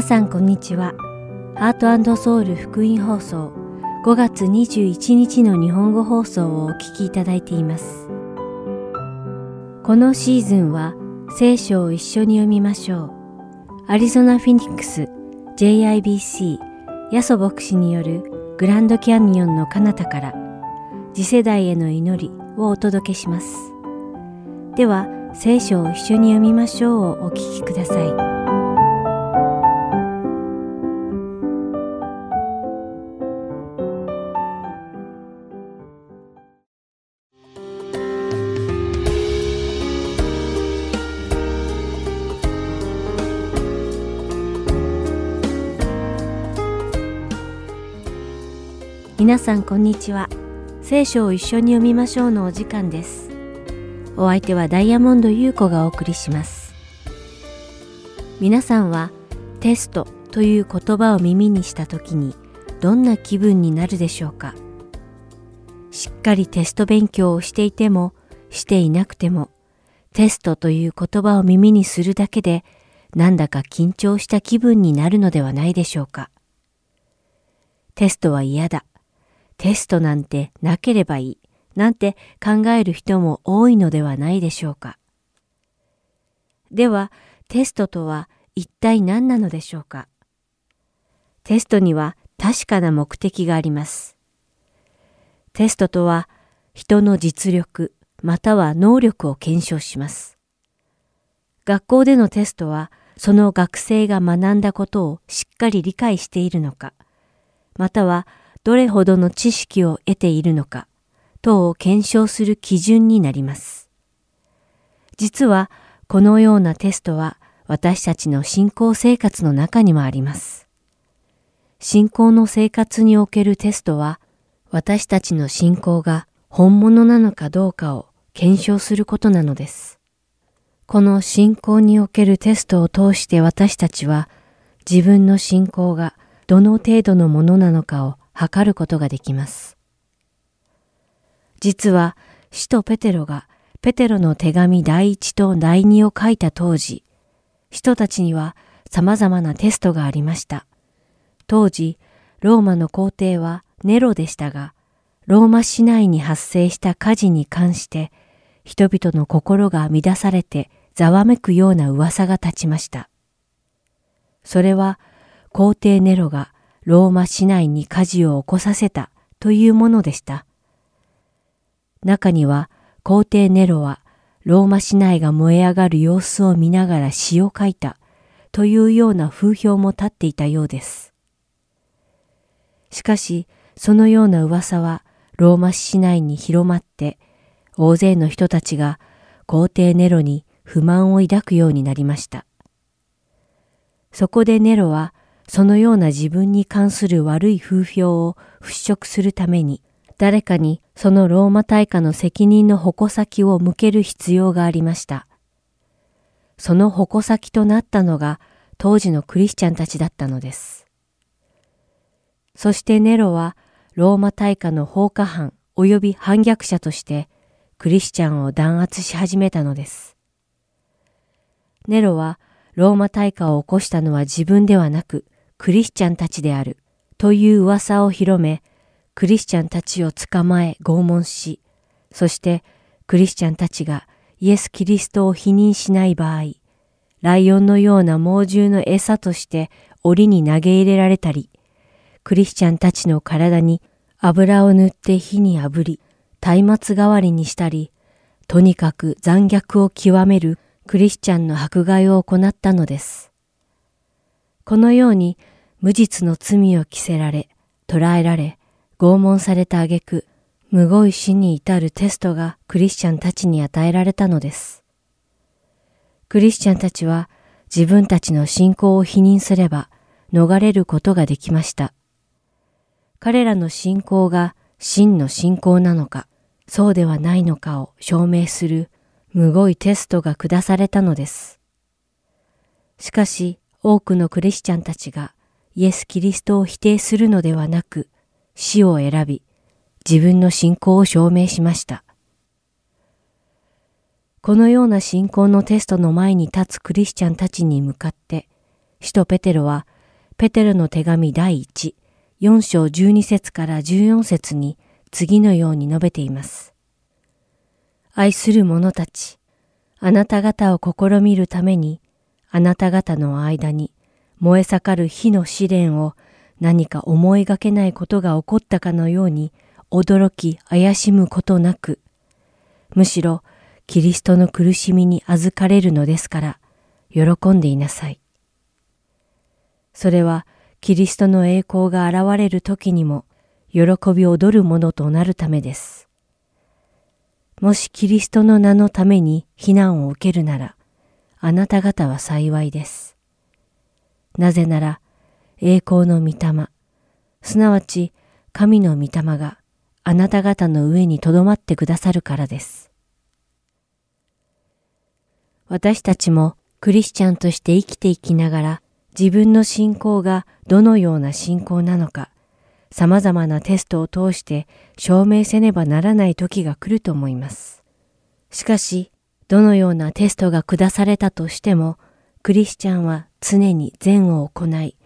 皆さんこんにちは。ハートソウル福音放送5月21日の日本語放送をお聞きいただいています。このシーズンは聖書を一緒に読みましょう。アリゾナ・フィニックス JIBC ヤソ牧師によるグランドキャニオンの彼方から次世代への祈りをお届けします。では、聖書を一緒に読みましょうをお聞きください。皆さんこんにちは。聖書を一緒に読みましょうのお時間です。お相手はダイヤモンド優子がお送りします。皆さんはテストという言葉を耳にした時にどんな気分になるでしょうかしっかりテスト勉強をしていてもしていなくてもテストという言葉を耳にするだけでなんだか緊張した気分になるのではないでしょうか。テストは嫌だ。テストなんてなければいい、なんて考える人も多いのではないでしょうか。では、テストとは一体何なのでしょうか。テストには確かな目的があります。テストとは人の実力または能力を検証します。学校でのテストはその学生が学んだことをしっかり理解しているのか、またはどれほどの知識を得ているのか等を検証する基準になります。実はこのようなテストは私たちの信仰生活の中にもあります。信仰の生活におけるテストは私たちの信仰が本物なのかどうかを検証することなのです。この信仰におけるテストを通して私たちは自分の信仰がどの程度のものなのかを測ることができます。実は、使徒ペテロがペテロの手紙第一と第二を書いた当時、人たちには様々なテストがありました。当時、ローマの皇帝はネロでしたが、ローマ市内に発生した火事に関して、人々の心が乱されてざわめくような噂が立ちました。それは、皇帝ネロがローマ市内に火事を起こさせたというものでした。中には皇帝ネロはローマ市内が燃え上がる様子を見ながら詩を書いたというような風評も立っていたようです。しかし、そのような噂はローマ市内に広まって、大勢の人たちが皇帝ネロに不満を抱くようになりました。そこでネロはそのような自分に関する悪い風評を払拭するために、誰かにそのローマ大火の責任の矛先を向ける必要がありました。その矛先となったのが当時のクリスチャンたちだったのです。そしてネロはローマ大火の放火犯及び反逆者としてクリスチャンを弾圧し始めたのです。ネロはローマ大火を起こしたのは自分ではなくクリスチャンたちであるという噂を広め、クリスチャンたちを捕まえ拷問し、そしてクリスチャンたちがイエス・キリストを否認しない場合、ライオンのような猛獣の餌として檻に投げ入れられたり、クリスチャンたちの体に油を塗って火に炙り、松明代わりにしたり、とにかく残虐を極めるクリスチャンの迫害を行ったのです。このように無実の罪を着せられ、捕らえられ、拷問された挙句、むごい死に至るテストがクリスチャンたちに与えられたのです。クリスチャンたちは自分たちの信仰を否認すれば逃れることができました。彼らの信仰が真の信仰なのか、そうではないのかを証明するむごいテストが下されたのです。しかし多くのクリスチャンたちがイエス・キリストを否定するのではなく、死を選び、自分の信仰を証明しました。このような信仰のテストの前に立つクリスチャンたちに向かって、使徒ペテロは、ペテロの手紙第1、4章12節から14節に次のように述べています。愛する者たち、あなた方を試みるために、あなた方の間に燃え盛る火の試練を何か思いがけないことが起こったかのように驚き怪しむことなく、むしろキリストの苦しみに預かれるのですから、喜んでいなさい。それはキリストの栄光が現れる時にも喜び踊るものとなるためです。もしキリストの名のために非難を受けるなら、あなた方は幸いです。なぜなら、栄光の御霊、すなわち神の御霊があなた方の上にとどまってくださるからです。私たちもクリスチャンとして生きていきながら自分の信仰がどのような信仰なのか、様々なテストを通して証明せねばならない時が来ると思います。しかし、どのようなテストが下されたとしても、クリスチャンは常に善を行い、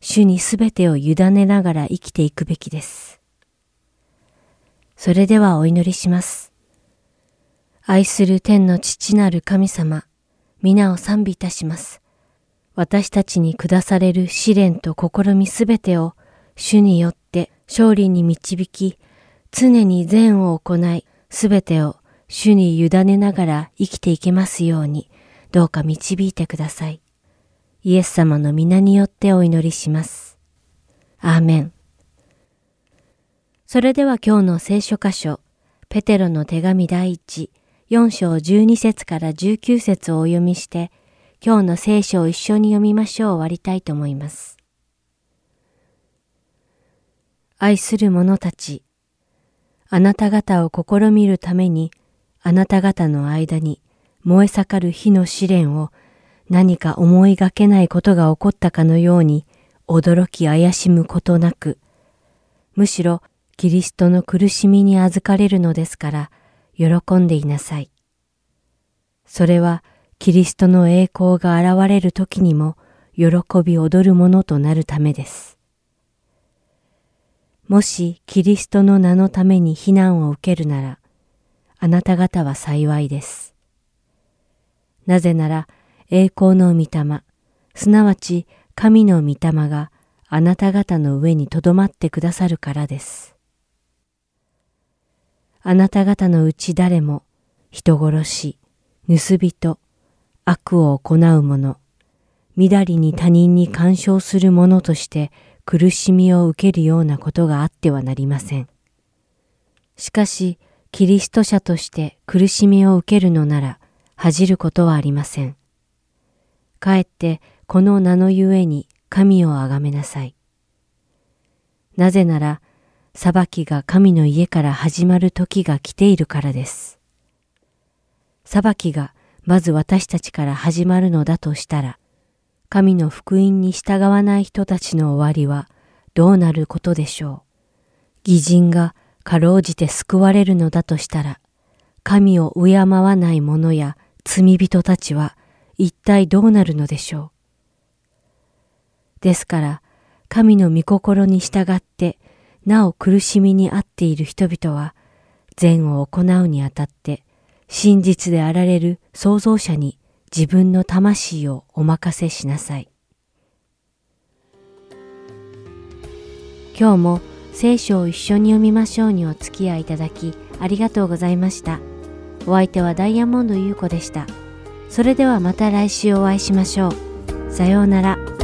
主にすべてを委ねながら生きていくべきです。それではお祈りします。愛する天の父なる神様、皆を賛美いたします。私たちに下される試練と試みすべてを主によって勝利に導き、常に善を行い、すべてを主に委ねながら生きていけますように、どうか導いてください。イエス様の皆によってお祈りします。アーメン。それでは今日の聖書箇所、ペテロの手紙第一、4章12節から19節をお読みして、今日の聖書を一緒に読みましょう終わりたいと思います。愛する者たち、あなた方を試みるために、あなた方の間に燃え盛る火の試練を何か思いがけないことが起こったかのように驚き怪しむことなく、むしろキリストの苦しみに預かれるのですから喜んでいなさい。それはキリストの栄光が現れる時にも喜び踊るものとなるためです。もしキリストの名のために非難を受けるなら、あなた方は幸いです。なぜなら栄光の御霊、すなわち神の御霊があなた方の上にとどまってくださるからです。あなた方のうち誰も人殺し、盗人、悪を行う者、みだりに他人に干渉する者として苦しみを受けるようなことがあってはなりません。しかし、キリスト者として苦しみを受けるのなら恥じることはありません。かえってこの名のゆえに神をあがめなさい。なぜなら、裁きが神の家から始まる時が来ているからです。裁きがまず私たちから始まるのだとしたら、神の福音に従わない人たちの終わりはどうなることでしょう。義人がかろうじて救われるのだとしたら、神を敬わない者や罪人たちは一体どうなるのでしょう。ですから、神の御心に従ってなお苦しみにあっている人々は、善を行うにあたって真実であられる創造者に自分の魂をお任せしなさい。今日も聖書を一緒に読みましょうにお付き合いいただきありがとうございました。お相手はダイヤモンド優子でした。それではまた来週お会いしましょう。さようなら。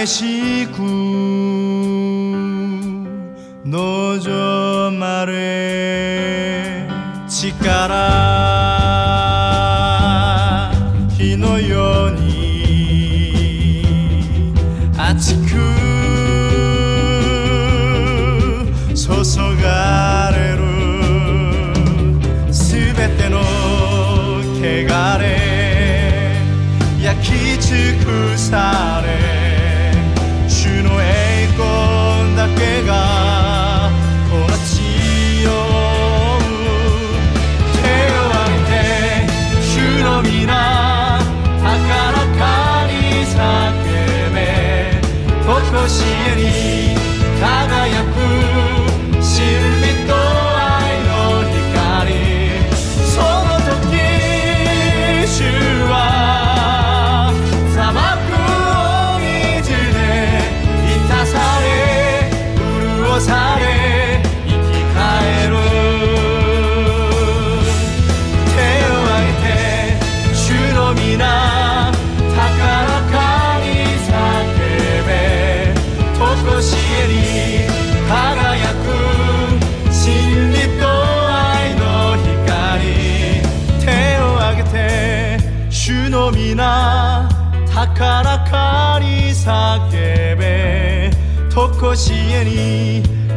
계시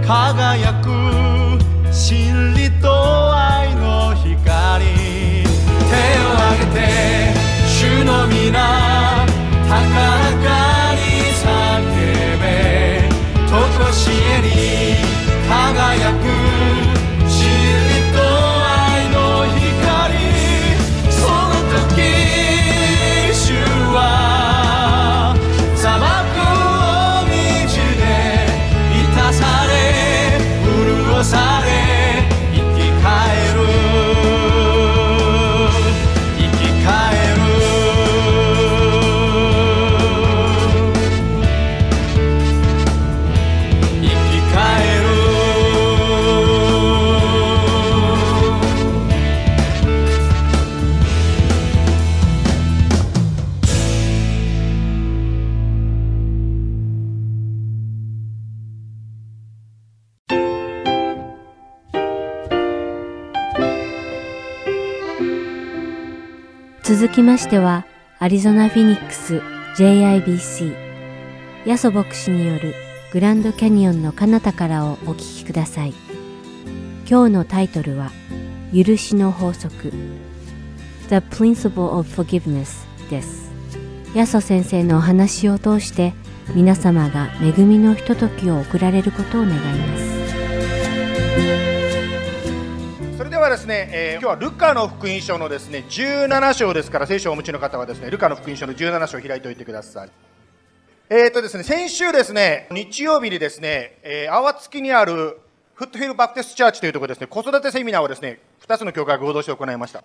輝く真理ときましては、アリゾナ・フィニックス JIBC、ヤソ牧師によるグランドキャニオンの彼方からをお聞きください。今日のタイトルは、許しの法則 The Principle of Forgiveness です。ヤソ先生のお話を通して、皆様が恵みのひとときを送られることを願います。ですね、えー今日はルカの福音書のですね17章ですから聖書をお持ちの方はですねルカの福音書の17章を開いておいてください。えーとですね先週ですね日曜日にですね、えー、淡月にあるフットヒルバプテスチャーチというところですね子育てセミナーをですね2つの教会合同して行いました。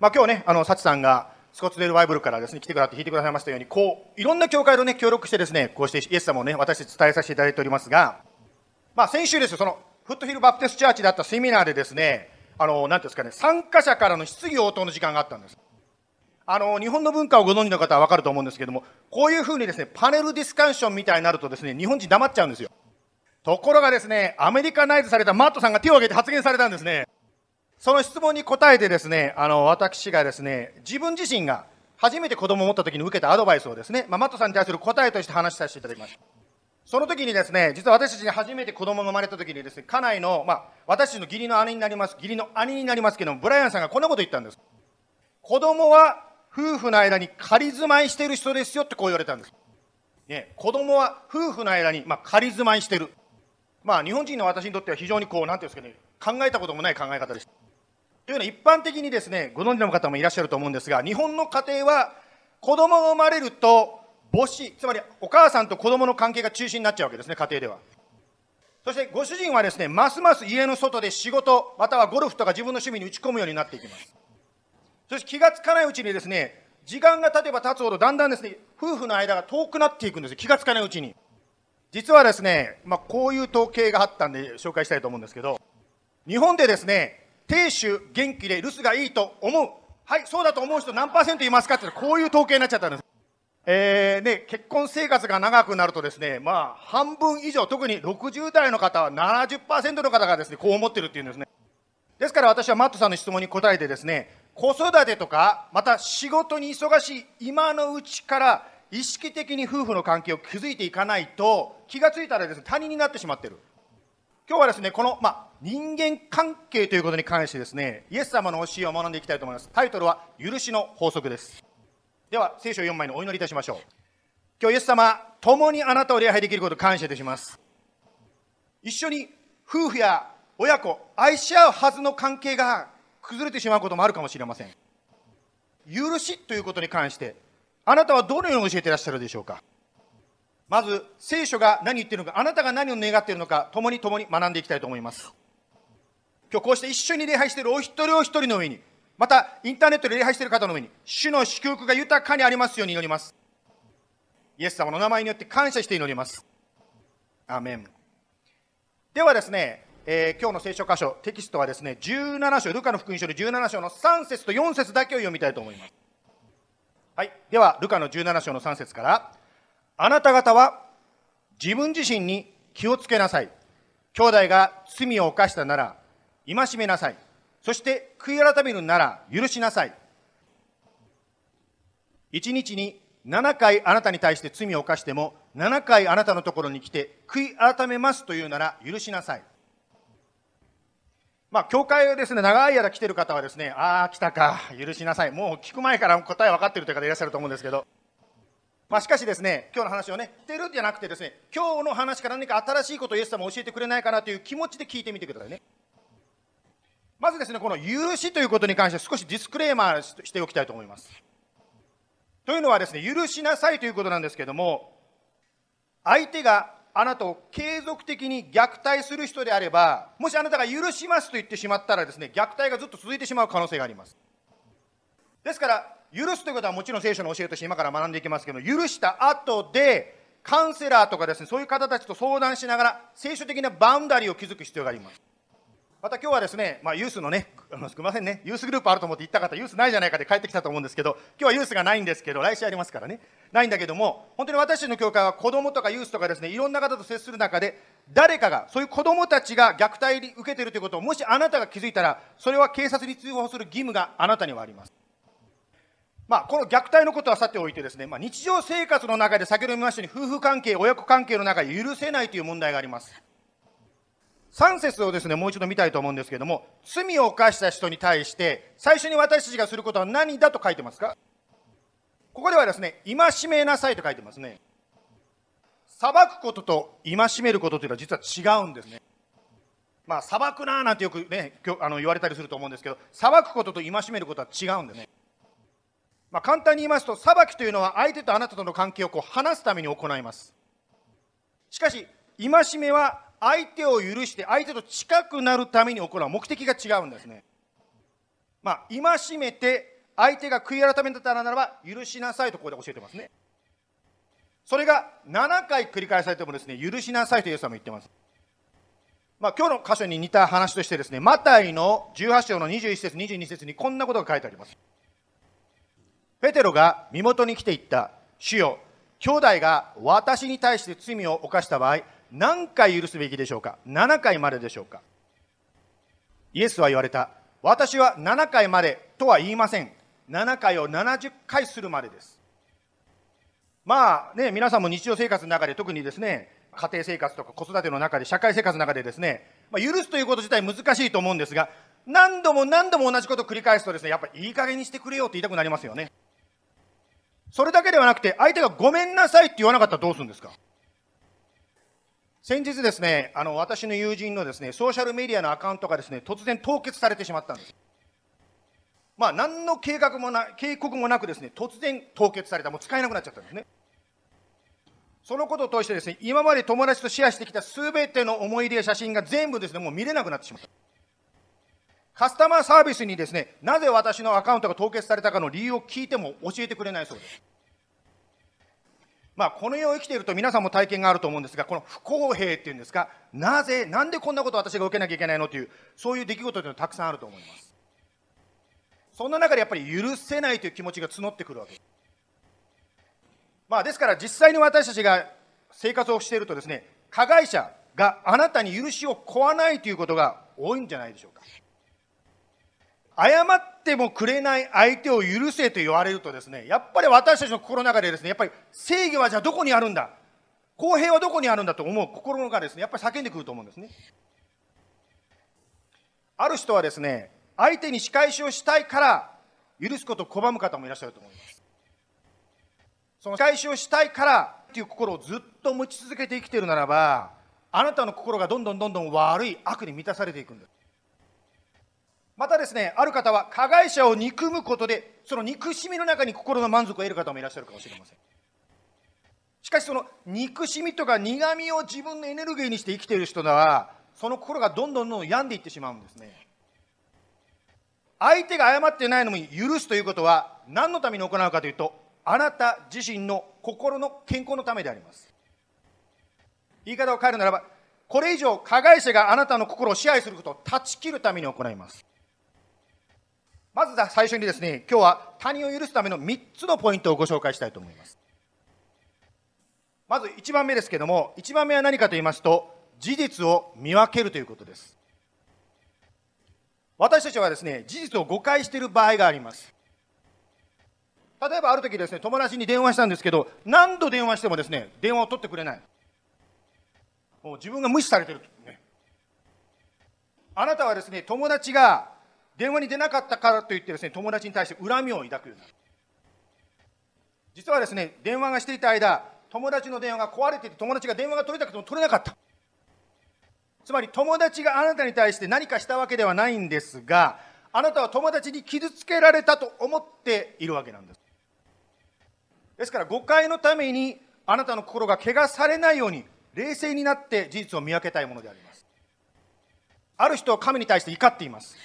まあ今日ねあのサチさんがスコッツデールバイブルからですね来てくださって弾いてくださいましたようにこういろんな教会とね協力してですねこうしてイエス様をね私たち伝えさせていただいておりますがまあ先週ですよそのフットヒルバプテスチャーチであったセミナーでですねあの、なんていうんですかね、参加者からの質疑応答の時間があったんです。あの、日本の文化をご存知の方はわかると思うんですけども、こういうふうにですね、パネルディスカッションみたいになるとですね、日本人黙っちゃうんですよ。ところがですね、アメリカナイズされたマットさんが手を挙げて発言されたんですね。その質問に答えてですね、あの、私がですね、自分自身が初めて子供を持った時に受けたアドバイスをですね、まあ、マットさんに対する答えとして話させていただきました。その時にですね、実は私たちに初めて子供が生まれた時にですね、家内の、まあ、私たちの義理の姉になります、義理の兄になりますけども、ブライアンさんがこんなこと言ったんです。子供は夫婦の間に仮住まいしてる人ですよってこう言われたんです。ね、子供は夫婦の間に、まあ、仮住まいしてる。まあ、日本人の私にとっては非常にこう、なんていうんですかね、考えたこともない考え方です。というのは一般的にですね、ご存知の方もいらっしゃると思うんですが、日本の家庭は子供が生まれると母子、つまりお母さんと子供の関係が中心になっちゃうわけですね、家庭では。そしてご主人はですね、ますます家の外で仕事、またはゴルフとか自分の趣味に打ち込むようになっていきます。そして気がつかないうちにですね、時間が経てば経つほどだんだんですね、夫婦の間が遠くなっていくんですよ、気がつかないうちに。実はですね、まあ、こういう統計があったんで紹介したいと思うんですけど、日本でですね、亭主元気で留守がいいと思う。はい、そうだと思う人何パーセントいますかってこういう統計になっちゃったんです。えーね、結婚生活が長くなるとですね、まあ、半分以上、特に60代の方は70%の方がですね、こう思ってるっていうんですね。ですから私はマットさんの質問に答えてですね、子育てとか、また仕事に忙しい今のうちから意識的に夫婦の関係を築いていかないと、気がついたらですね、他人になってしまってる。今日はですね、この、まあ、人間関係ということに関してですね、イエス様の教えを学んでいきたいと思います。タイトルは、許しの法則です。では、聖書4枚のお祈りいたしましょう。今日、イエス様、共にあなたを礼拝できることを感謝いたします。一緒に夫婦や親子、愛し合うはずの関係が崩れてしまうこともあるかもしれません。許しということに関して、あなたはどのように教えていらっしゃるでしょうかまず、聖書が何言っているのか、あなたが何を願っているのか、共に共に学んでいきたいと思います。今日こうして一緒に礼拝しているお一人お一人の上に、また、インターネットで礼拝している方の上に、主の祝福が豊かにありますように祈ります。イエス様の名前によって感謝して祈ります。アメン。ではですね、えー、今日の聖書箇所、テキストはですね、17章、ルカの福音書の17章の3節と4節だけを読みたいと思います。はい。では、ルカの17章の3節から、あなた方は自分自身に気をつけなさい。兄弟が罪を犯したなら、戒めなさい。そして悔い改めるなら許しなさい。一日に7回あなたに対して罪を犯しても、7回あなたのところに来て悔い改めますというなら許しなさい。まあ、教会ですね、長い間来てる方はですね、ああ、来たか、許しなさい。もう聞く前から答え分かってるという方いらっしゃると思うんですけど、まあ、しかしですね、今日の話をね、してるんじゃなくてですね、今日の話から何か新しいことをイエス様教えてくれないかなという気持ちで聞いてみてくださいね。まずですね、この許しということに関して少しディスクレーマーしておきたいと思います。というのはですね、許しなさいということなんですけども、相手があなたを継続的に虐待する人であれば、もしあなたが許しますと言ってしまったらですね、虐待がずっと続いてしまう可能性があります。ですから、許すということはもちろん聖書の教えとして今から学んでいきますけど、許した後で、カウンセラーとかですね、そういう方たちと相談しながら、聖書的なバウンダリーを築く必要があります。また今日はですね、まあ、ユースのね、すみませんね、ユースグループあると思って行った方、ユースないじゃないかで帰ってきたと思うんですけど、今日はユースがないんですけど、来週ありますからね、ないんだけども、本当に私の教会は子供とかユースとかですね、いろんな方と接する中で、誰かが、そういう子供たちが虐待に受けてるということを、もしあなたが気づいたら、それは警察に通報する義務があなたにはあります。まあ、この虐待のことはさておいてですね、まあ、日常生活の中で先ほど見ましたように、夫婦関係、親子関係の中で許せないという問題があります。3節をですね、もう一度見たいと思うんですけども、罪を犯した人に対して、最初に私たちがすることは何だと書いてますか？ここではですね、戒めなさいと書いてますね。裁くことと戒めることというのは実は違うんですね。まあ、裁くなーなんてよくね、あの言われたりすると思うんですけど、裁くことと戒めることは違うんですね。まあ、簡単に言いますと、裁きというのは相手とあなたとの関係をこう話すために行います。しかし、戒めは相手を許して相手と近くなるために行う目的が違うんですね。まあ、戒めて相手が悔い改めたならば許しなさいとここで教えてますね。それが7回繰り返されてもですね、許しなさいとイエス様言ってます。まあ、今日の箇所に似た話としてですね、マタイの18章の21節、22節にこんなことが書いてあります。ペテロが身元に来ていった、主よ、兄弟が私に対して罪を犯した場合、何回許すべきでしょうか ?7 回まででしょうか？イエスは言われた。私は7回までとは言いません。7回を70回するまでです。まあね、皆さんも日常生活の中で特にですね、家庭生活とか子育ての中で、社会生活の中でですね、まあ、許すということ自体難しいと思うんですが、何度も何度も同じことを繰り返すとですね、やっぱりいい加減にしてくれよって言いたくなりますよね。それだけではなくて、相手がごめんなさいって言わなかったらどうするんですか？先日ですね、あの、私の友人のですね、ソーシャルメディアのアカウントがですね、突然凍結されてしまったんです。まあ、何の計画もな、警告もなくですね、突然凍結された。もう使えなくなっちゃったんですね。そのことを通してですね、今まで友達とシェアしてきたすべての思い出や写真が全部ですね、もう見れなくなってしまった。カスタマーサービスにですね、なぜ私のアカウントが凍結されたかの理由を聞いても教えてくれないそうです。まあ、この世を生きていると皆さんも体験があると思うんですが、この不公平っていうんですか、なぜ、なんでこんなことを私が受けなきゃいけないのという、そういう出来事というのはたくさんあると思います。そんな中でやっぱり許せないという気持ちが募ってくるわけです。まあ、ですから実際に私たちが生活をしているとですね、加害者があなたに許しを請わないということが多いんじゃないでしょうか。謝ってもくれない相手を許せと言われるとですね、やっぱり私たちの心の中でですね、やっぱり正義はじゃあどこにあるんだ？公平はどこにあるんだと思う心の中ですね、やっぱり叫んでくると思うんですね。ある人はですね、相手に仕返しをしたいから許すことを拒む方もいらっしゃると思います。その仕返しをしたいからという心をずっと持ち続けて生きているならば、あなたの心がどんどんどんどん悪い悪に満たされていくんです。またですね、ある方は加害者を憎むことで、その憎しみの中に心の満足を得る方もいらっしゃるかもしれません。しかしその憎しみとか苦みを自分のエネルギーにして生きている人は、その心がどんどんどんどん病んでいってしまうんですね。相手が謝ってないのに許すということは何のために行うかというと、あなた自身の心の健康のためであります。言い方を変えるならば、これ以上加害者があなたの心を支配することを断ち切るために行います。まず最初にですね、今日は他人を許すための3つのポイントをご紹介したいと思います。まず1番目ですけども、1番目は何かと言いますと、事実を見分けるということです。私たちはですね、事実を誤解している場合があります。例えばある時ですね、友達に電話したんですけど、何度電話してもですね、電話を取ってくれない。もう自分が無視されてる、ね。あなたはですね、友達が電話に出なかったからといってですね、友達に対して恨みを抱くようになる。実はですね、電話がしていた間、友達の電話が壊れていて、友達が電話が取れたくても取れなかった。つまり友達があなたに対して何かしたわけではないんですが、あなたは友達に傷つけられたと思っているわけなんです。ですから誤解のためにあなたの心が怪我されないように冷静になって事実を見分けたいものであります。ある人は神に対して怒っています。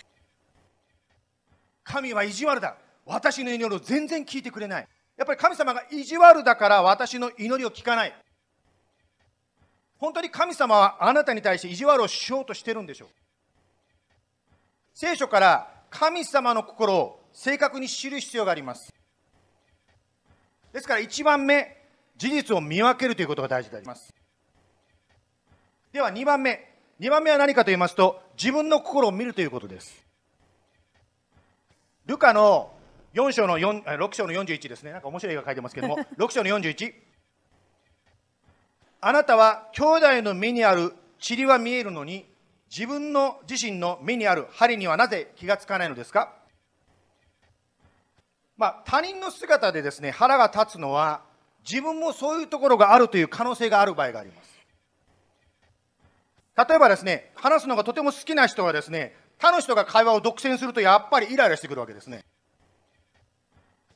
神は意地悪だ。私の祈りを全然聞いてくれない。やっぱり神様が意地悪だから私の祈りを聞かない。本当に神様はあなたに対して意地悪をしようとしてるんでしょう。聖書から神様の心を正確に知る必要があります。ですから1番目、事実を見分けるということが大事であります。では2番目。2番目は何かと言いますと、自分の心を見るということです。ルカの4章の4 6章の41ですね。なんか面白い絵が書いてますけども、6章の41。あなたは兄弟の目にある塵は見えるのに、自分の自身の目にある針にはなぜ気がつかないのですか？まあ、他人の姿でですね、腹が立つのは、自分もそういうところがあるという可能性がある場合があります。例えばですね、話すのがとても好きな人はですね、他の人が会話を独占するとやっぱりイライラしてくるわけですね。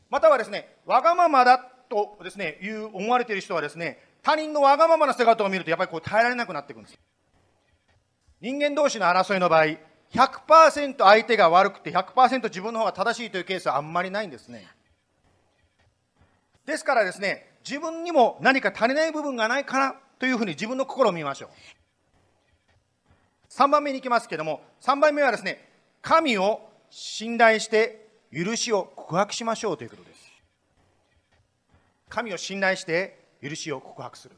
またはですね、わがままだとですね、いう思われている人はですね、他人のわがままな姿を見るとやっぱりこう耐えられなくなっていくんです。人間同士の争いの場合、100%相手が悪くて100%自分の方が正しいというケースはあんまりないんですね。ですからですね、自分にも何か足りない部分がないかなというふうに自分の心を見ましょう。3番目に行きますけども、3番目はですね、神を信頼して許しを告白しましょうということです。神を信頼して許しを告白する。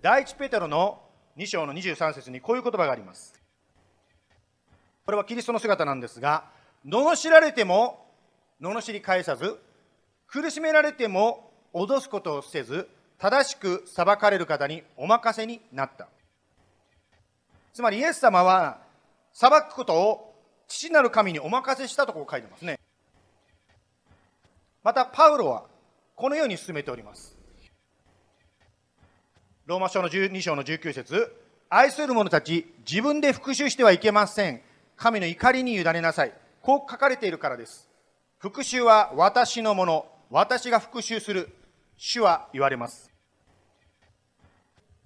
第一ペテロの2章の23節にこういう言葉があります。これはキリストの姿なんですが、罵られても罵り返さず、苦しめられても脅すことをせず、正しく裁かれる方にお任せになった。つまりイエス様は裁くことを父なる神にお任せしたとこう書いてますね。またパウロはこのように進めております。ローマ書の12章の19節愛する者たち、自分で復讐してはいけません。神の怒りに委ねなさい。こう書かれているからです。復讐は私のもの。私が復讐する。主は言われます。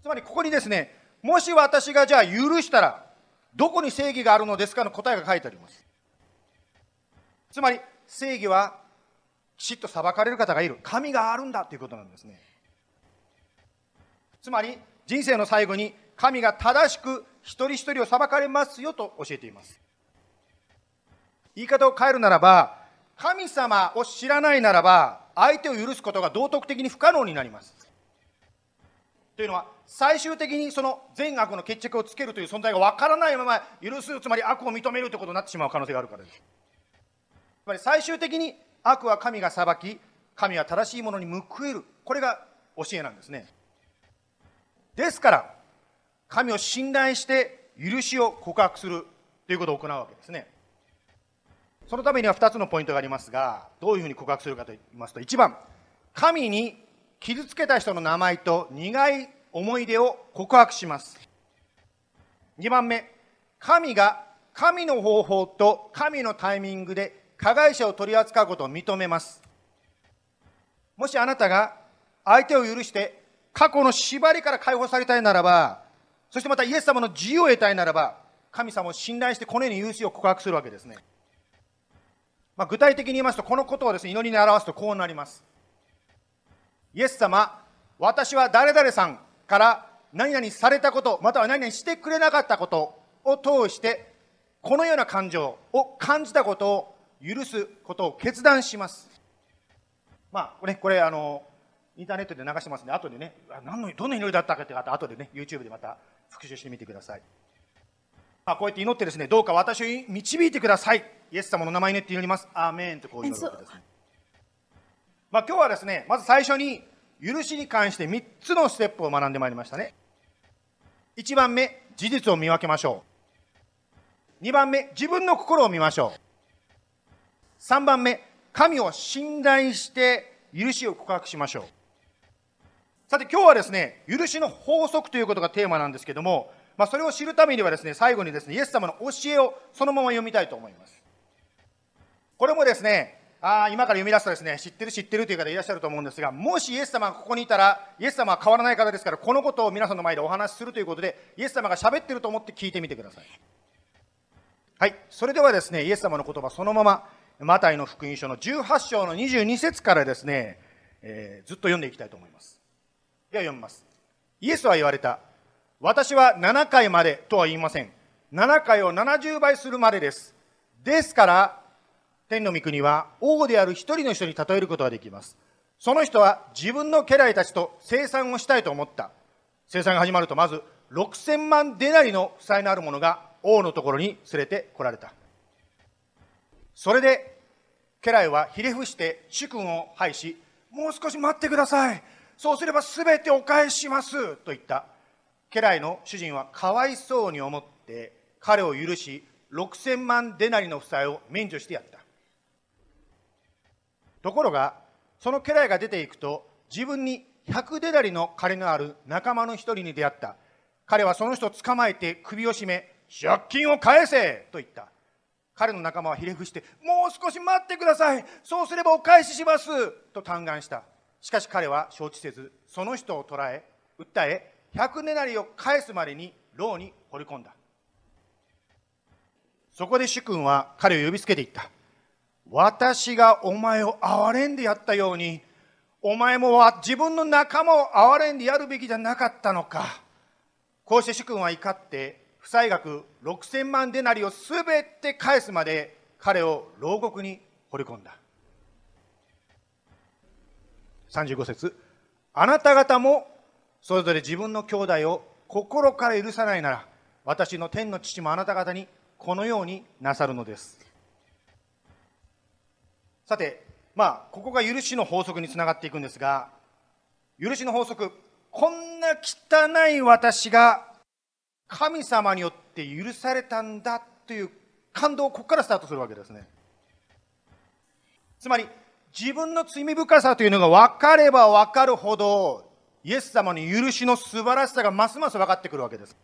つまりここにですね、もし私がじゃあ許したら、どこに正義があるのですかの答えが書いてあります。つまり、正義はきちっと裁かれる方がいる。神があるんだということなんですね。つまり、人生の最後に神が正しく一人一人を裁かれますよと教えています。言い方を変えるならば、神様を知らないならば、相手を許すことが道徳的に不可能になります。というのは、最終的にその善悪の決着をつけるという存在が分からないまま許す、つまり悪を認めるということになってしまう可能性があるからです。つまり最終的に悪は神が裁き、神は正しいものに報える。これが教えなんですね。ですから、神を信頼して許しを告白するということを行うわけですね。そのためには2つのポイントがありますが、どういうふうに告白するかと言いますと、1番、神に傷つけた人の名前と苦い思い出を告白します。2番目、神が神の方法と神のタイミングで加害者を取り扱うことを認めます。もしあなたが相手を許して過去の縛りから解放されたいならば、そしてまたイエス様の自由を得たいならば、神様を信頼してこのように許しを告白するわけですね。まあ、具体的に言いますと、このことをですね、祈りに表すとこうなります。イエス様、私は誰々さんから何々されたこと、または何々してくれなかったことを通して、このような感情を感じたことを許すことを決断します。まあ、ね、これ、あの、インターネットで流してますんで、後でね、何の、どんな祈りだったかって方、後でね、YouTube でまた復習してみてください。まあ、こうやって祈ってですね、どうか私を導いてください。イエス様の名前にって祈ります。アーメンとこう祈るわけですね。まあ、今日はですね、まず最初に、許しに関して3つのステップを学んでまいりましたね。1番目、事実を見分けましょう。2番目、自分の心を見ましょう。3番目、神を信頼して許しを告白しましょう。さて今日はですね、許しの法則ということがテーマなんですけども、まあ、それを知るためにはですね、最後にですね、イエス様の教えをそのまま読みたいと思います。これもですね、あ今から読み出すとですね、知ってる知ってるという方いらっしゃると思うんですが、もしイエス様がここにいたら、イエス様は変わらない方ですから、このことを皆さんの前でお話しするということで、イエス様が喋ってると思って聞いてみてください。はい、それではですね、イエス様の言葉そのまま、マタイの福音書の18章の22節からですね、えー、ずっと読んでいきたいと思います。では読みます。イエスは言われた。私は7回までとは言いません。7回を70倍するまでです。ですから、天の御国は王である一人の人に例えることができます。その人は自分の家来たちと生産をしたいと思った。生産が始まるとまず6000万デナリの負債のある者が王のところに連れて来られた。それで家来はひれ伏して主君を拝し、もう少し待ってください。そうすれば全てお返しします。と言った。家来の主人はかわいそうに思って彼を許し、6000万デナリの負債を免除してやった。ところがその家来が出ていくと自分に100デナリの金のある仲間の一人に出会った彼はその人を捕まえて首を絞め、借金を返せと言った。彼の仲間はひれ伏して、もう少し待ってください。そうすればお返しします。と嘆願した。しかし彼は承知せず、その人を捕らえ、訴え、100ねなりを返すまでに牢に放り込んだ。そこで主君は彼を呼びつけていった。私がお前を憐れんでやったように、お前も自分の仲間を憐れんでやるべきじゃなかったのか。こうして主君は怒って、負債額6000万デナリをすべて返すまで彼を牢獄に放り込んだ。35節あなた方もそれぞれ自分の兄弟を心から許さないなら、私の天の父もあなた方にこのようになさるのです。さて、まあ、ここが許しの法則につながっていくんですが、許しの法則、こんな汚い私が神様によって許されたんだという感動をここからスタートするわけですね。つまり、自分の罪深さというのが分かれば分かるほど、イエス様の許しの素晴らしさがますます分かってくるわけです。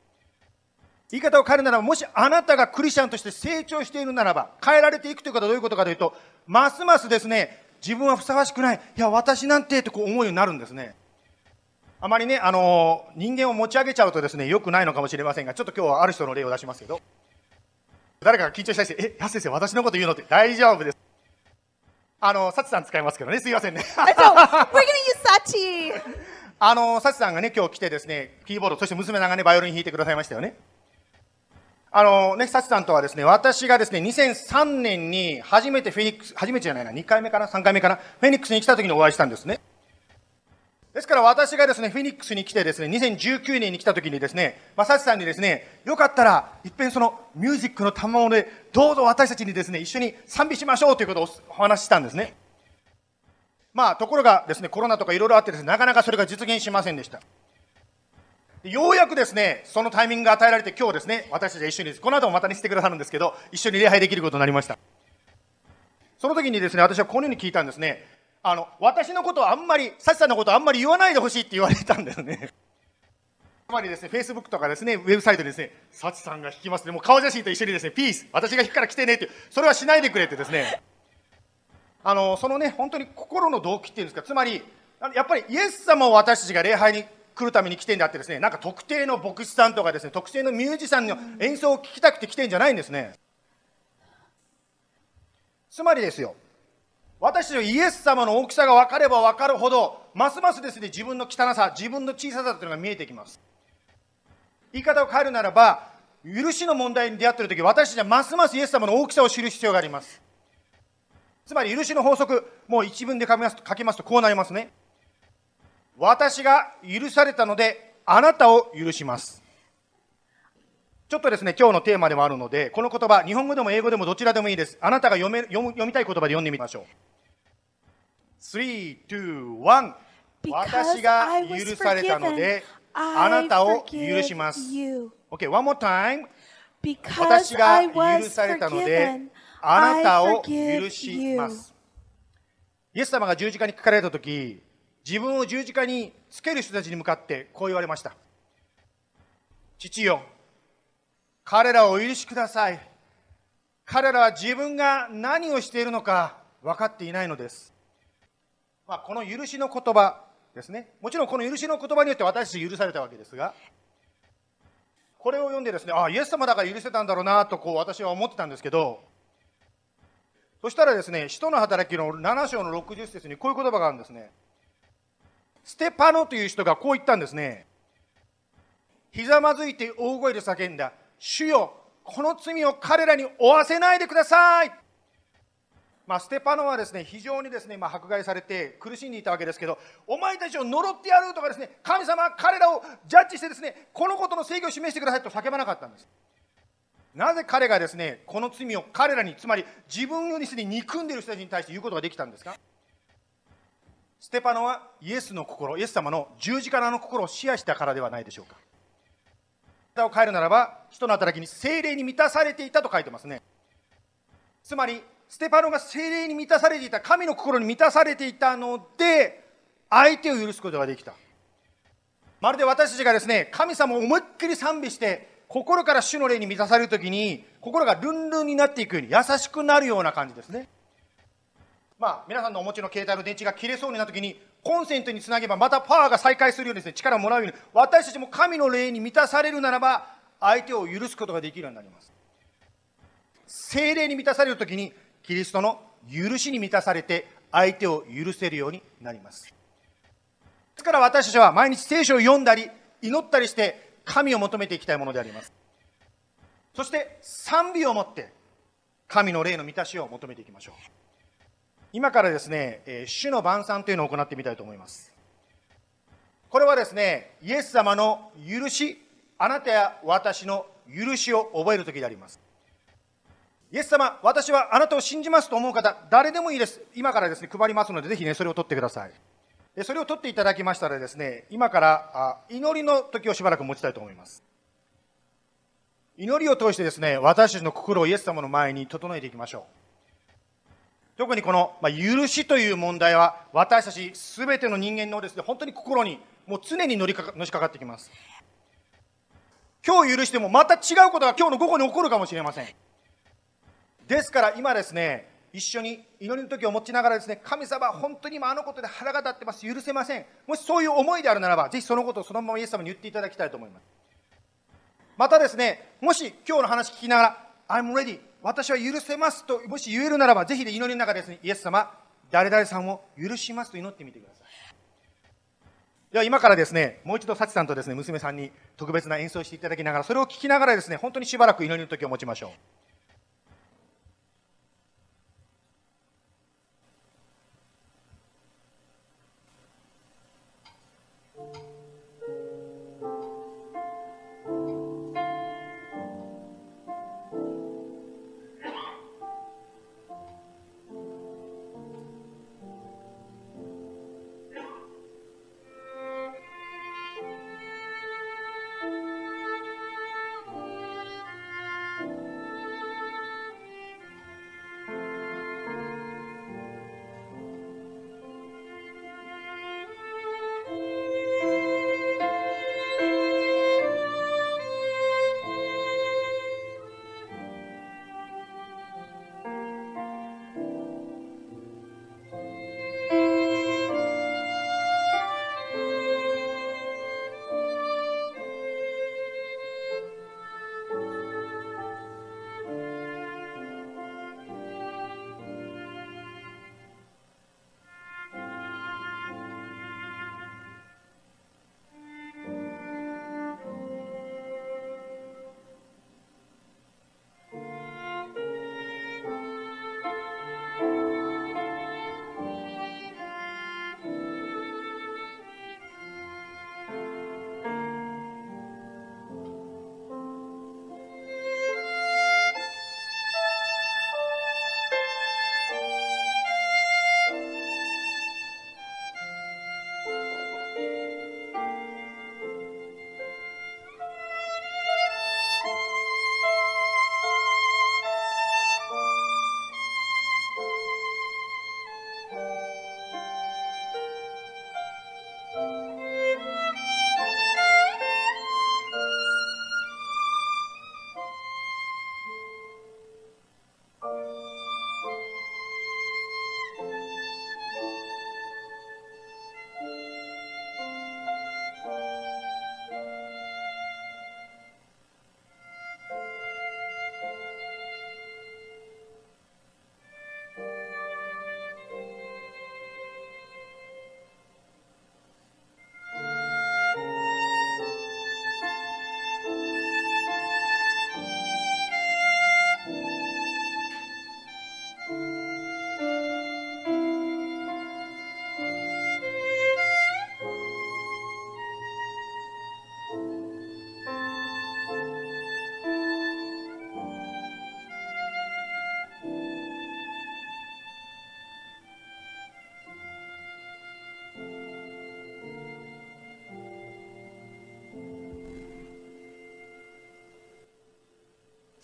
言い方を変えるならば、もしあなたがクリスチャンとして成長しているならば、変えられていくということはどういうことかというと、ますますですね、自分はふさわしくない、いや、私なんてとこう思うようになるんですね。あまりね、あのー、人間を持ち上げちゃうとですね、良くないのかもしれませんが、ちょっと今日はある人の例を出しますけど、誰かが緊張したりして、え、安先生、私のこと言うのって大丈夫です。あの、サチさん使いますけどね、すいませんね。we're gonna use Sachi! あの、サチさんがね、今日来てですね、キーボード、そして娘さんがね、バイオリン弾いてくださいましたよね。あのね、サチさんとはですね、私がですね、2003年に初めてフェニックス、初めてじゃないな、2回目かな、3回目かな、フェニックスに来た時にお会いしたんですね。ですから私がですね、フェニックスに来てですね、2019年に来た時にですね、まあ、サチさんにですね、よかったら、いっぺんそのミュージックの賜物で、どうぞ私たちにですね、一緒に賛美しましょうということをお話ししたんですね。まあ、ところがですね、コロナとかいろいろあってですね、なかなかそれが実現しませんでした。ようやくですね、そのタイミングが与えられて、今日ですね、私たちは一緒に、この後もまたにしてくださるんですけど、一緒に礼拝できることになりました。その時にですね、私はこのように聞いたんですね。あの、私のことはあんまり、サチさんのことはあんまり言わないでほしいって言われたんですね。つまりですね、Facebook とかですね、ウェブサイトでですね、サチさんが弾きますね、もう顔写真と一緒にですね、ピース、私が弾くから来てねって、それはしないでくれってですね、あの、そのね、本当に心の動機っていうんですか、つまり、やっぱりイエス様を私たちが礼拝に来るために来てんだってですね、なんか特定の牧師さんとかですね、特定のミュージシャンの演奏を聴きたくて来てんじゃないんですね。つまりですよ、私のイエス様の大きさが分かれば分かるほど、ますますですね、自分の汚さ、自分の小ささというのが見えてきます。言い方を変えるならば、許しの問題に出会っているとき、私たちはますますイエス様の大きさを知る必要があります。つまり、許しの法則、もう一文で書きますと書きますとこうなりますね。私が許されたので、あなたを許します。ちょっとですね、今日のテーマでもあるので、この言葉、日本語でも英語でもどちらでもいいです。あなたが読め読みたい言葉で読んでみましょう。3、2、1。私が許されたので、あなたを許します。OK, one more time. 私が許されたので、あなたを許します。イエス様が十字架にかかられたとき、自分を十字架につける人たちに向かってこう言われました。父よ、彼らをお許しください。彼らは自分が何をしているのか分かっていないのです。まあ、この許しの言葉ですね。もちろんこの許しの言葉によって私たち許されたわけですが、これを読んでですね、ああ、イエス様だから許せたんだろうなとこう私は思ってたんですけど、そしたらですね、使徒の働きの7章の60節にこういう言葉があるんですね。ステパノという人がこう言ったんですね。ひざまずいて大声で叫んだ。主よ、この罪を彼らに負わせないでください。まあ、ステパノはですね、非常にですね、まあ、迫害されて苦しんでいたわけですけど、お前たちを呪ってやるとかですね、神様、彼らをジャッジしてですね、このことの正義を示してくださいと叫ばなかったんです。なぜ彼がですね、この罪を彼らに、つまり自分よりすでに憎んでいる人たちに対して言うことができたんですか？ステパノはイエスの心、イエス様の十字架の心をシェアしたからではないでしょうか。を変えるならば、人の働きに精霊に満たされていたと書いてますね。つまり、ステパノが精霊に満たされていた、神の心に満たされていたので、相手を許すことができた。まるで私たちがですね、神様を思いっきり賛美して、心から主の霊に満たされるときに、心がルンルンになっていくように、優しくなるような感じですね。まあ、皆さんのお持ちの携帯の電池が切れそうになったときに、コンセントにつなげば、またパワーが再開するようにですね、力をもらうように、私たちも神の霊に満たされるならば、相手を許すことができるようになります。精霊に満たされるときに、キリストの許しに満たされて、相手を許せるようになります。ですから私たちは毎日聖書を読んだり、祈ったりして、神を求めていきたいものであります。そして、賛美を持って、神の霊の満たしを求めていきましょう。今からですね、え主の晩餐というのを行ってみたいと思います。これはですね、イエス様の許し、あなたや私の許しを覚える時であります。イエス様、私はあなたを信じますと思う方、誰でもいいです。今からですね、配りますので、ぜひね、それを取ってください。それを取っていただきましたらですね、今から祈りの時をしばらく持ちたいと思います。祈りを通してですね、私たちの心をイエス様の前に整えていきましょう。特にこの、まあ、許しという問題は、私たちすべての人間のですね、本当に心にもう常に乗りかかのしかかってきます。今日許してもまた違うことが今日の午後に起こるかもしれません。ですから今ですね、一緒に祈りの時を持ちながらですね、神様、本当に今あのことで腹が立ってます、許せません。もしそういう思いであるならば、ぜひそのことをそのままイエス様に言っていただきたいと思います。またですね、もし今日の話聞きながら、I'm ready、私は許せますと、もし言えるならば、ぜひ祈りの中ですね、イエス様、誰々さんを許しますと祈ってみてください。では今からですね、もう一度、幸さんとですね、娘さんに特別な演奏していただきながら、それを聞きながらですね、本当にしばらく祈りの時を持ちましょう。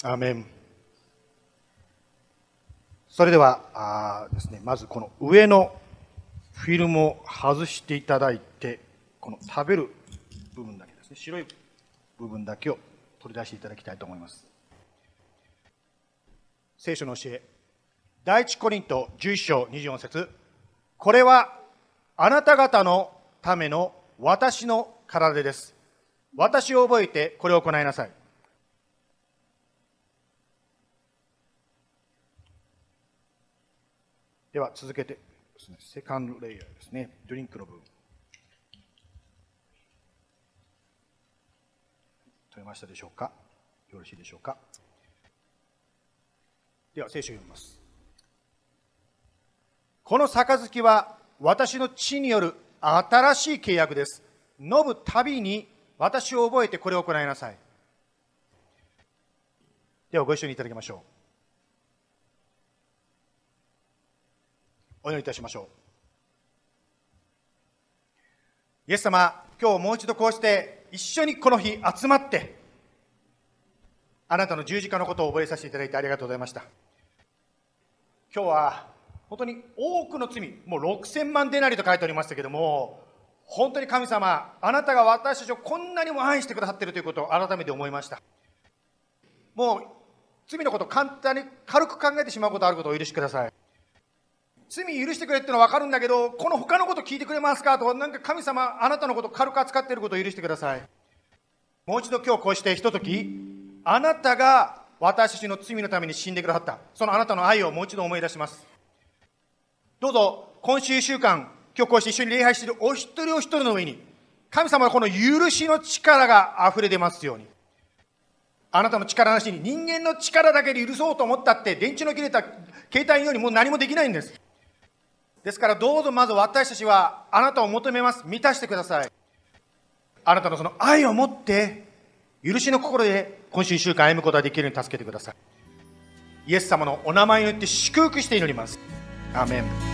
アーメン。それでは、あですね、まずこの上のフィルムを外していただいて、この食べる部分だけですね白い部分だけを取り出していただきたいと思います。聖書の教え第一コリント11章24節。これはあなた方のための私の体です。私を覚えてこれを行いなさい。では続けてですね、セカンドレイヤーですね、ドリンクの部分。取れましたでしょうか？よろしいでしょうか？では聖書を読みます。この杯は私の血による新しい契約です。飲むたびに私を覚えてこれを行いなさい。ではご一緒にいただきましょう。お祈りいたしましょう。イエス様、今日もう一度こうして一緒にこの日集まって、あなたの十字架のことを覚えさせていただいてありがとうございました。今日は本当に多くの罪、もう6000万デナリと書いておりましたけども、本当に神様、あなたが私たちをこんなにも愛してくださっているということを改めて思いました。もう罪のこと簡単に軽く考えてしまうことあることをお許しください。罪許してくれってのは分かるんだけど、この他のこと聞いてくれますか？と、なんか神様、あなたのこと軽く扱っていることを許してください。もう一度今日こうしてひととき、あなたが私たちの罪のために死んでくださった。そのあなたの愛をもう一度思い出します。どうぞ、今週1週間、今日こうして一緒に礼拝しているお一人お一人の上に、神様はこの許しの力が溢れ出ますように。あなたの力なしに人間の力だけで許そうと思ったって電池の切れた携帯のよりもう何もできないんです。ですからどうぞまず私たちはあなたを求めます。満たしてください。あなたのその愛を持って、許しの心で今週1週間歩むことができるように助けてください。イエス様のお名前によって祝福して祈ります。アメン。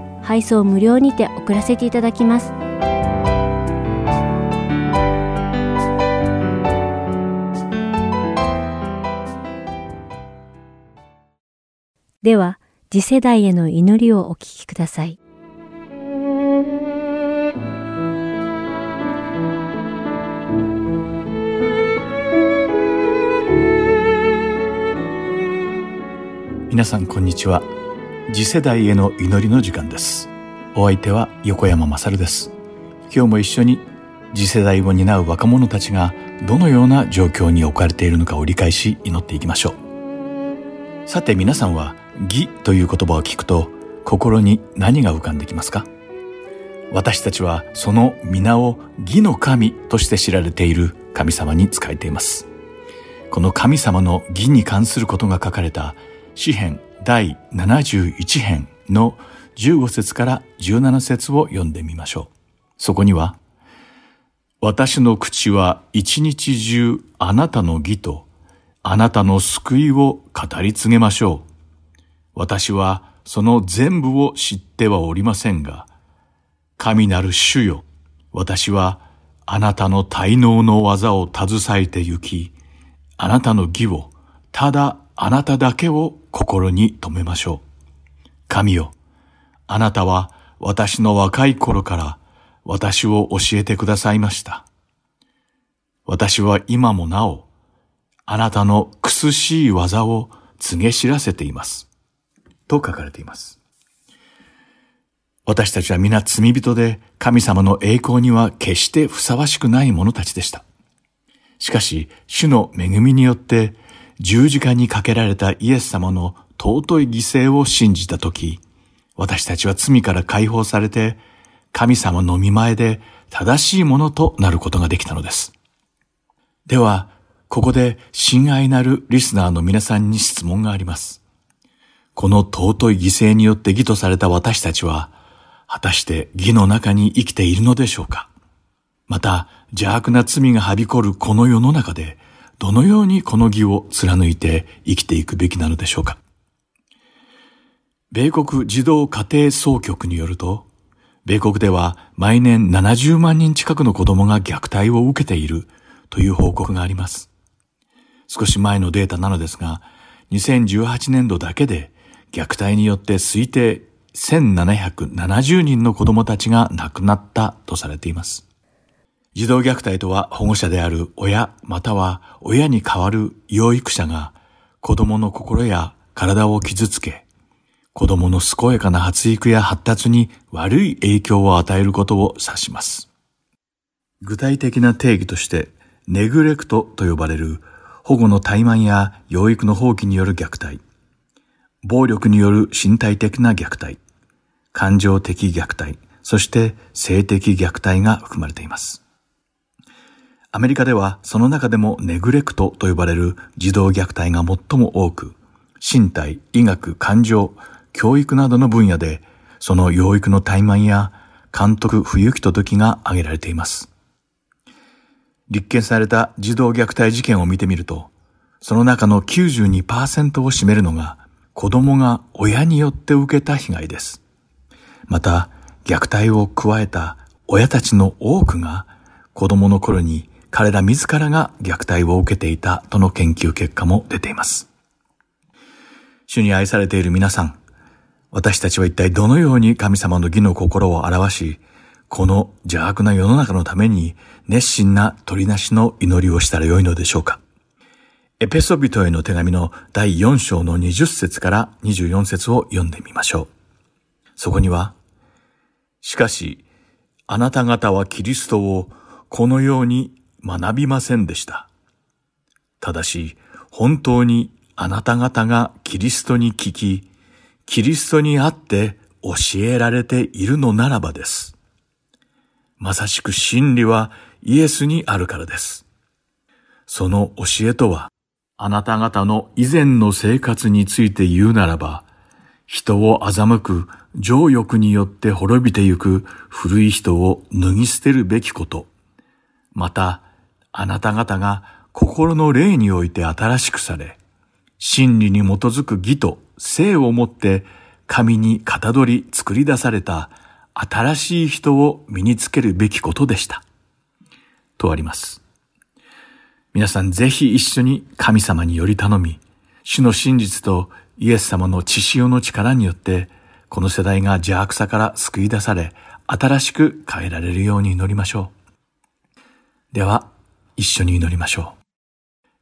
配送無料にて送らせていただきます。では次世代への祈りをお聞きください。皆さんこんにちは。次世代への祈りの時間です。お相手は横山まさるです。今日も一緒に次世代を担う若者たちがどのような状況に置かれているのかを理解し祈っていきましょう。さて皆さんは義という言葉を聞くと心に何が浮かんできますか？私たちはその皆を義の神として知られている神様に仕えています。この神様の義に関することが書かれた詩編第71編の15節から17節を読んでみましょう。そこには、私の口は一日中あなたの義とあなたの救いを語り継げましょう。私はその全部を知ってはおりませんが、神なる主よ、私はあなたの滞納の技を携えて行き、あなたの義をただあなただけを心に留めましょう。神よ、あなたは私の若い頃から私を教えてくださいました。私は今もなお、あなたの苦しい技を告げ知らせています。と書かれています。私たちは皆罪人で神様の栄光には決してふさわしくない者たちでした。しかし、主の恵みによって十字架にかけられたイエス様の尊い犠牲を信じたとき、私たちは罪から解放されて、神様の見前で正しいものとなることができたのです。では、ここで親愛なるリスナーの皆さんに質問があります。この尊い犠牲によって義とされた私たちは、果たして義の中に生きているのでしょうかまた、邪悪な罪がはびこるこの世の中で、どのようにこの義を貫いて生きていくべきなのでしょうか？米国児童家庭総局によると、米国では毎年70万人近くの子供が虐待を受けているという報告があります。少し前のデータなのですが、2018年度だけで虐待によって推定1770人の子供たちが亡くなったとされています。児童虐待とは保護者である親または親に代わる養育者が子供の心や体を傷つけ、子供の健やかな発育や発達に悪い影響を与えることを指します。具体的な定義として、ネグレクトと呼ばれる保護の怠慢や養育の放棄による虐待、暴力による身体的な虐待、感情的虐待、そして性的虐待が含まれています。アメリカではその中でもネグレクトと呼ばれる児童虐待が最も多く、身体、医学、感情、教育などの分野で、その養育の怠慢や監督不行き届きが挙げられています。立件された児童虐待事件を見てみると、その中の92%を占めるのが子供が親によって受けた被害です。また、虐待を加えた親たちの多くが子供の頃に彼ら自らが虐待を受けていたとの研究結果も出ています。主に愛されている皆さん、私たちは一体どのように神様の義の心を表し、この邪悪な世の中のために熱心な取りなしの祈りをしたらよいのでしょうか。エペソビトへの手紙の第4章の20節から24節を読んでみましょう。そこには、しかし、あなた方はキリストをこのように学びませんでした。ただし、本当にあなた方がキリストに聞き、キリストにあって教えられているのならばです。まさしく真理はイエスにあるからです。その教えとは、あなた方の以前の生活について言うならば、人を欺く情欲によって滅びてゆく古い人を脱ぎ捨てるべきこと、また、あなた方が心の霊において新しくされ、真理に基づく義と性をもって神にかたどり作り出された新しい人を身につけるべきことでした。とあります。皆さんぜひ一緒に神様により頼み、主の真実とイエス様の血潮の力によって、この世代が邪悪さから救い出され、新しく変えられるように祈りましょう。では、一緒に祈りましょ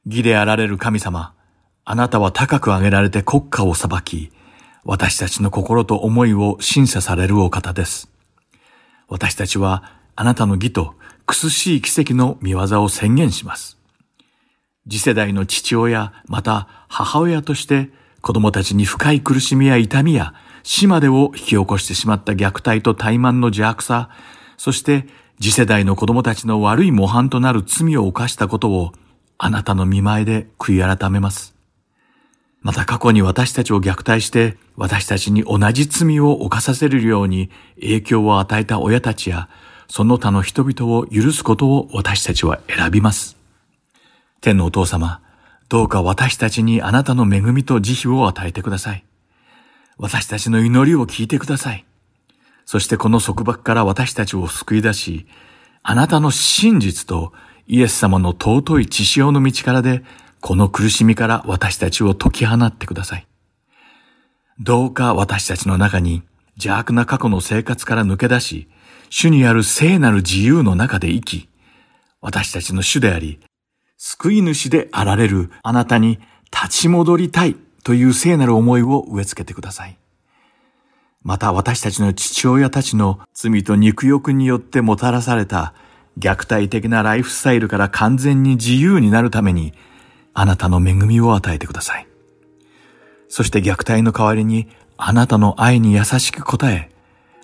う。義であられる神様、あなたは高く上げられて国家を裁き、私たちの心と思いを審査されるお方です。私たちはあなたの義と苦しい奇跡の見業を宣言します。次世代の父親、また母親として子供たちに深い苦しみや痛みや死までを引き起こしてしまった虐待と怠慢の邪悪さ、そして次世代の子供たちの悪い模範となる罪を犯したことをあなたの見前で悔い改めます。また過去に私たちを虐待して私たちに同じ罪を犯させるように影響を与えた親たちやその他の人々を許すことを私たちは選びます。天のお父様、どうか私たちにあなたの恵みと慈悲を与えてください。私たちの祈りを聞いてください。そしてこの束縛から私たちを救い出し、あなたの真実とイエス様の尊い血潮の道からでこの苦しみから私たちを解き放ってください。どうか私たちの中に邪悪な過去の生活から抜け出し、主にある聖なる自由の中で生き、私たちの主であり、救い主であられるあなたに立ち戻りたいという聖なる思いを植え付けてください。また私たちの父親たちの罪と肉欲によってもたらされた虐待的なライフスタイルから完全に自由になるためにあなたの恵みを与えてください。そして虐待の代わりにあなたの愛に優しく答え、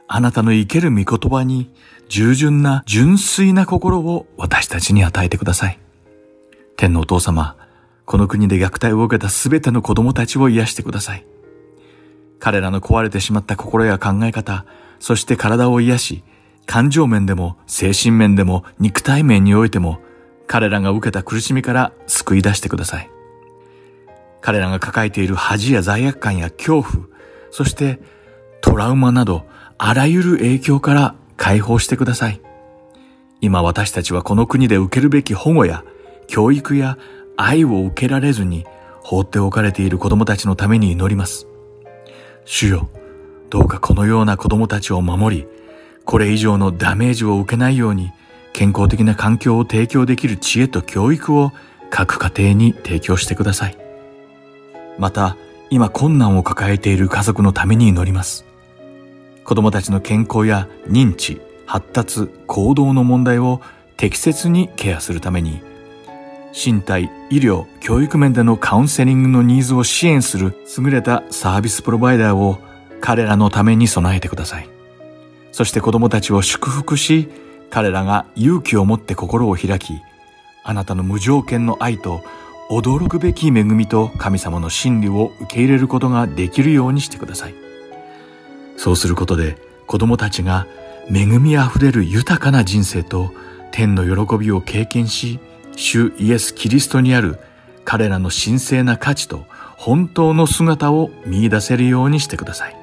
あなたの生ける御言葉に従順な純粋な心を私たちに与えてください。天のお父様、この国で虐待を受けたすべての子供たちを癒してください。彼らの壊れてしまった心や考え方、そして体を癒し、感情面でも精神面でも肉体面においても彼らが受けた苦しみから救い出してください。彼らが抱えている恥や罪悪感や恐怖、そしてトラウマなどあらゆる影響から解放してください。今私たちはこの国で受けるべき保護や教育や愛を受けられずに放っておかれている子供たちのために祈ります。主よ、どうかこのような子供たちを守り、これ以上のダメージを受けないように健康的な環境を提供できる知恵と教育を各家庭に提供してください。また、今困難を抱えている家族のために祈ります。子供たちの健康や認知、発達、行動の問題を適切にケアするために、身体、医療、教育面でのカウンセリングのニーズを支援する優れたサービスプロバイダーを彼らのために備えてください。そして子供たちを祝福し、彼らが勇気を持って心を開き、あなたの無条件の愛と驚くべき恵みと神様の真理を受け入れることができるようにしてください。そうすることで子供たちが恵みあふれる豊かな人生と天の喜びを経験し、主イエス・キリストにある彼らの神聖な価値と本当の姿を見出せるようにしてください。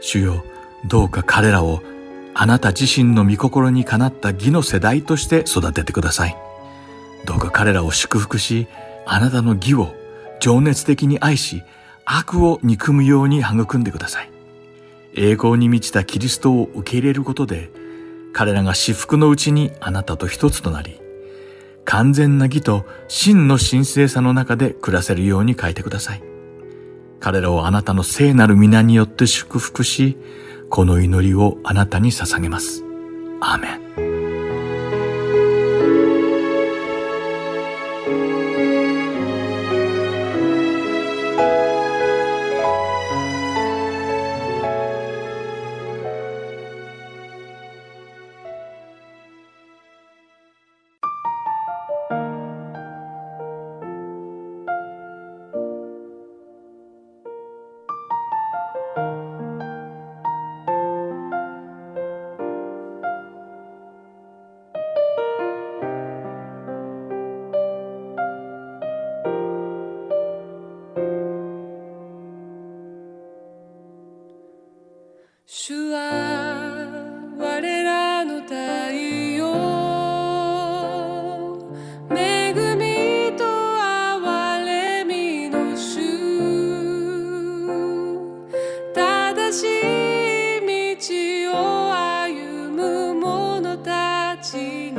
主よ、どうか彼らをあなた自身の御心にかなった義の世代として育ててください。どうか彼らを祝福し、あなたの義を情熱的に愛し、悪を憎むように育んでください。栄光に満ちたキリストを受け入れることで、彼らが至福のうちにあなたと一つとなり、完全な義と真の神聖さの中で暮らせるように書いてください。彼らをあなたの聖なる皆によって祝福し、この祈りをあなたに捧げます。アーメン。しい道を歩む者たちに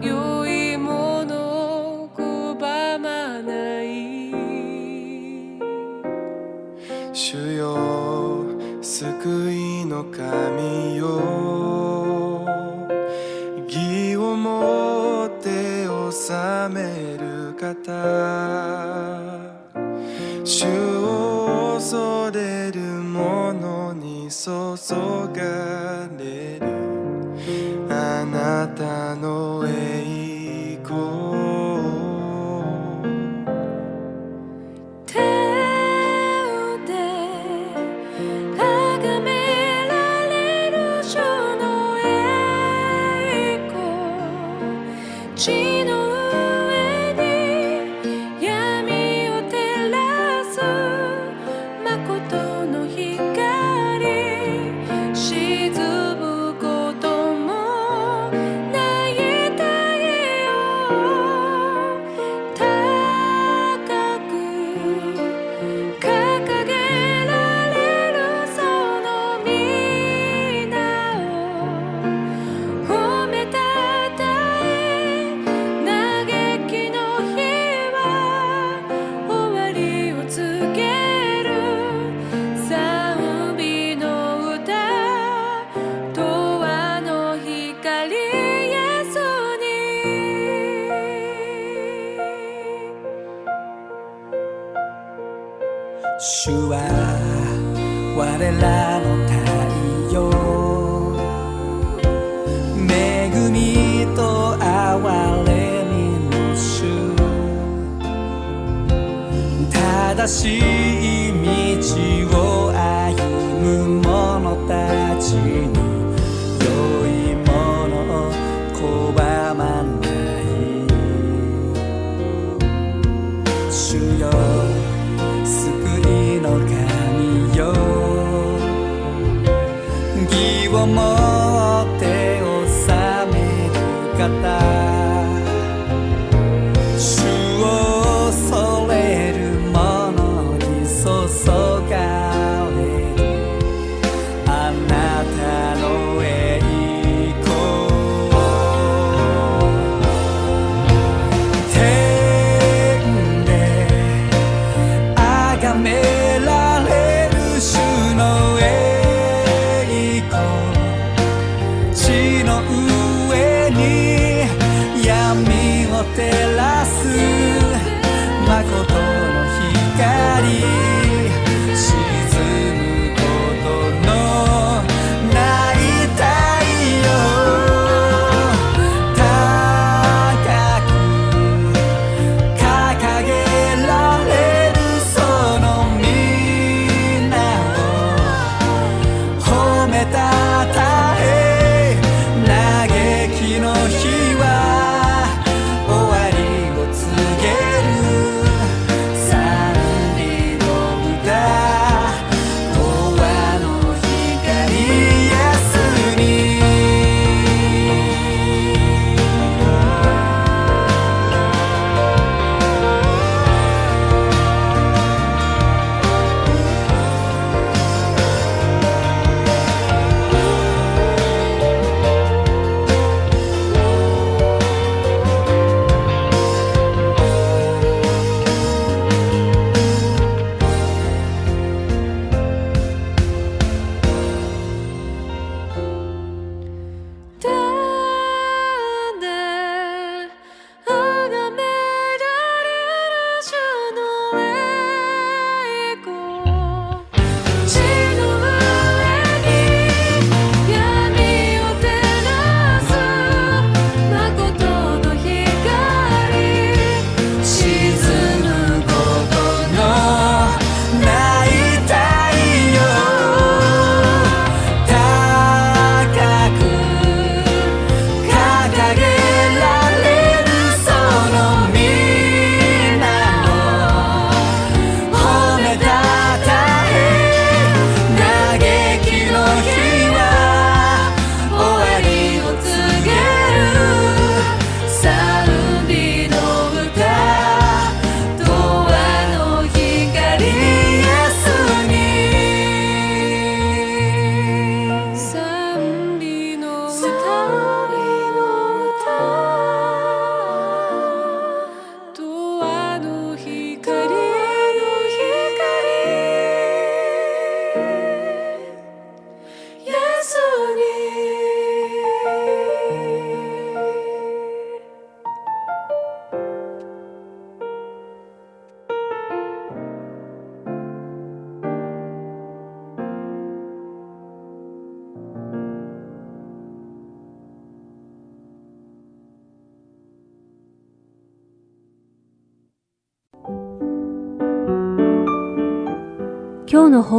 良いものを拒まない主よ救いの神よ。義をもって治める方。